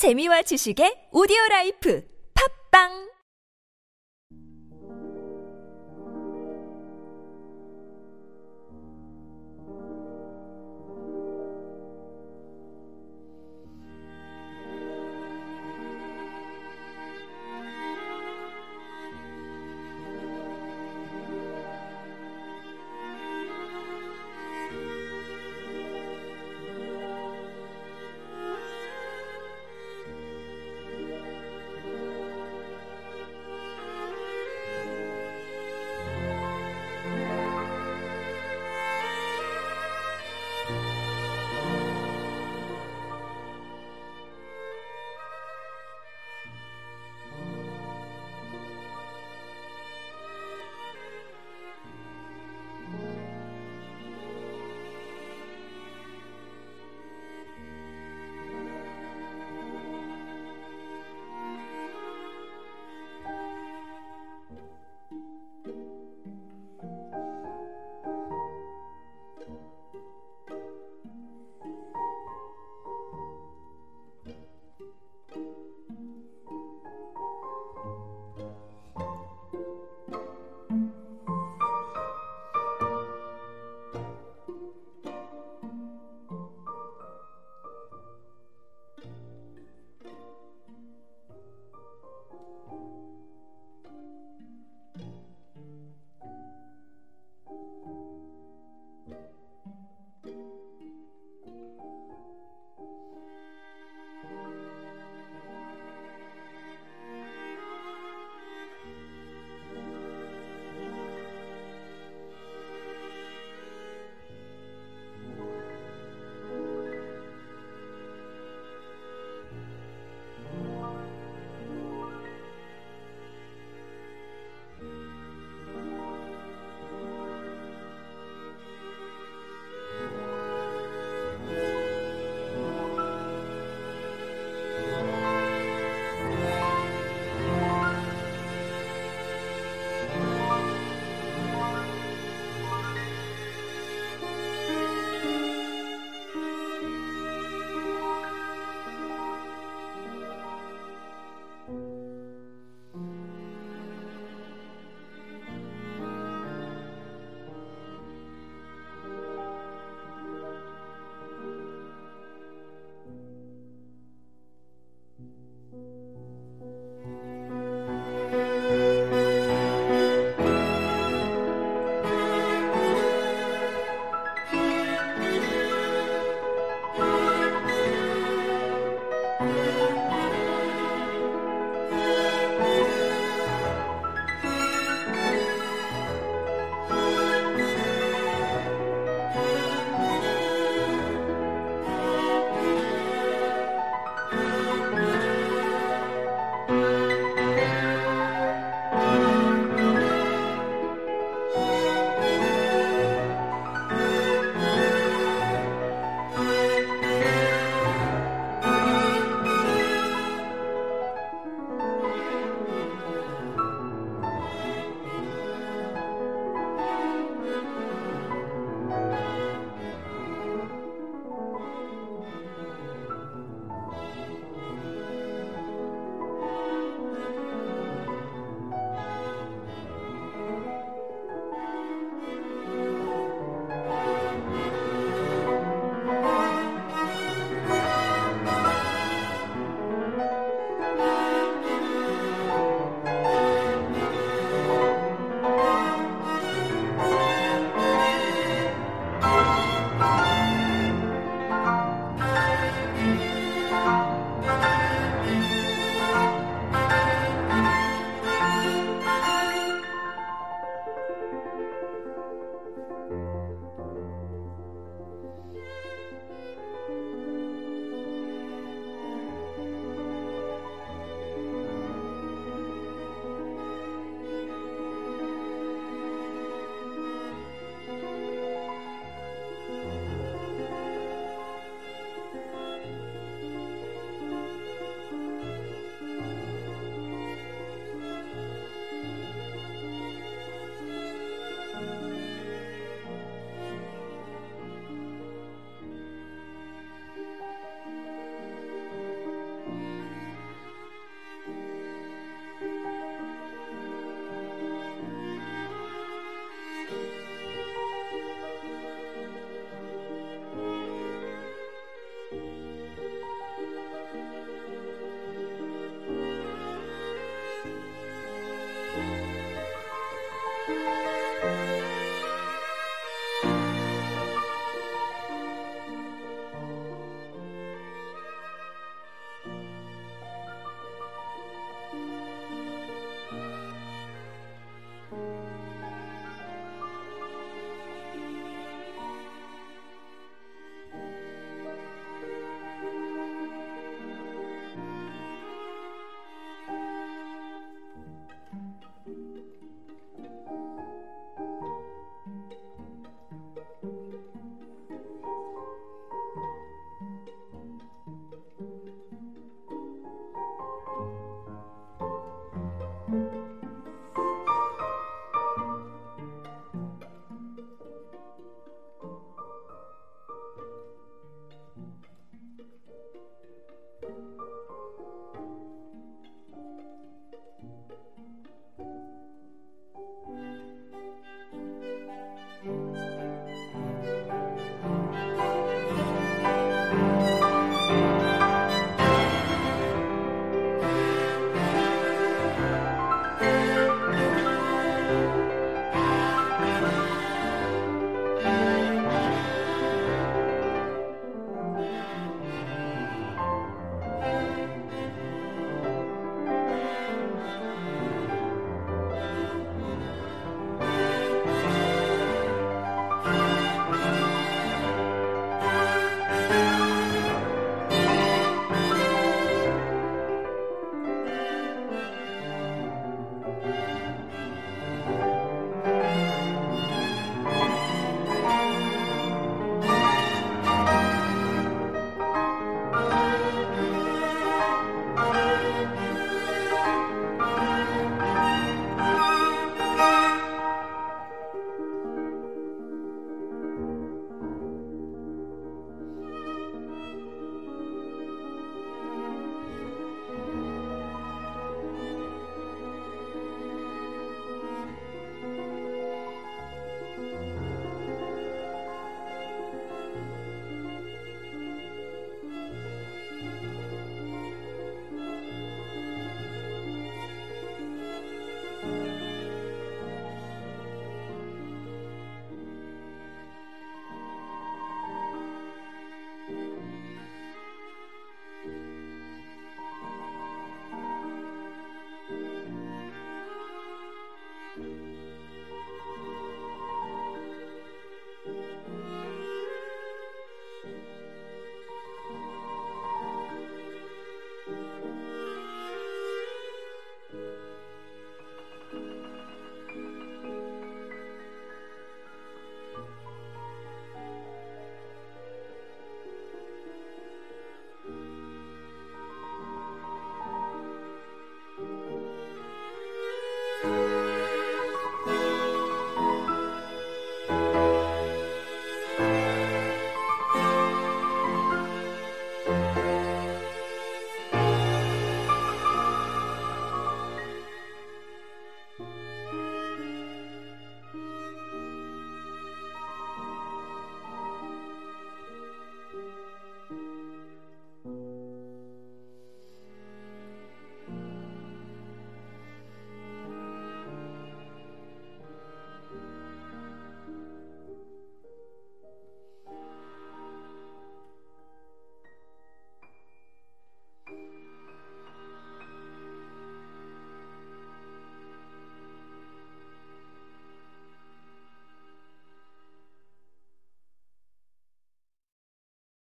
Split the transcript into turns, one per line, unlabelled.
재미와 지식의 오디오 라이프. 팝빵 thank you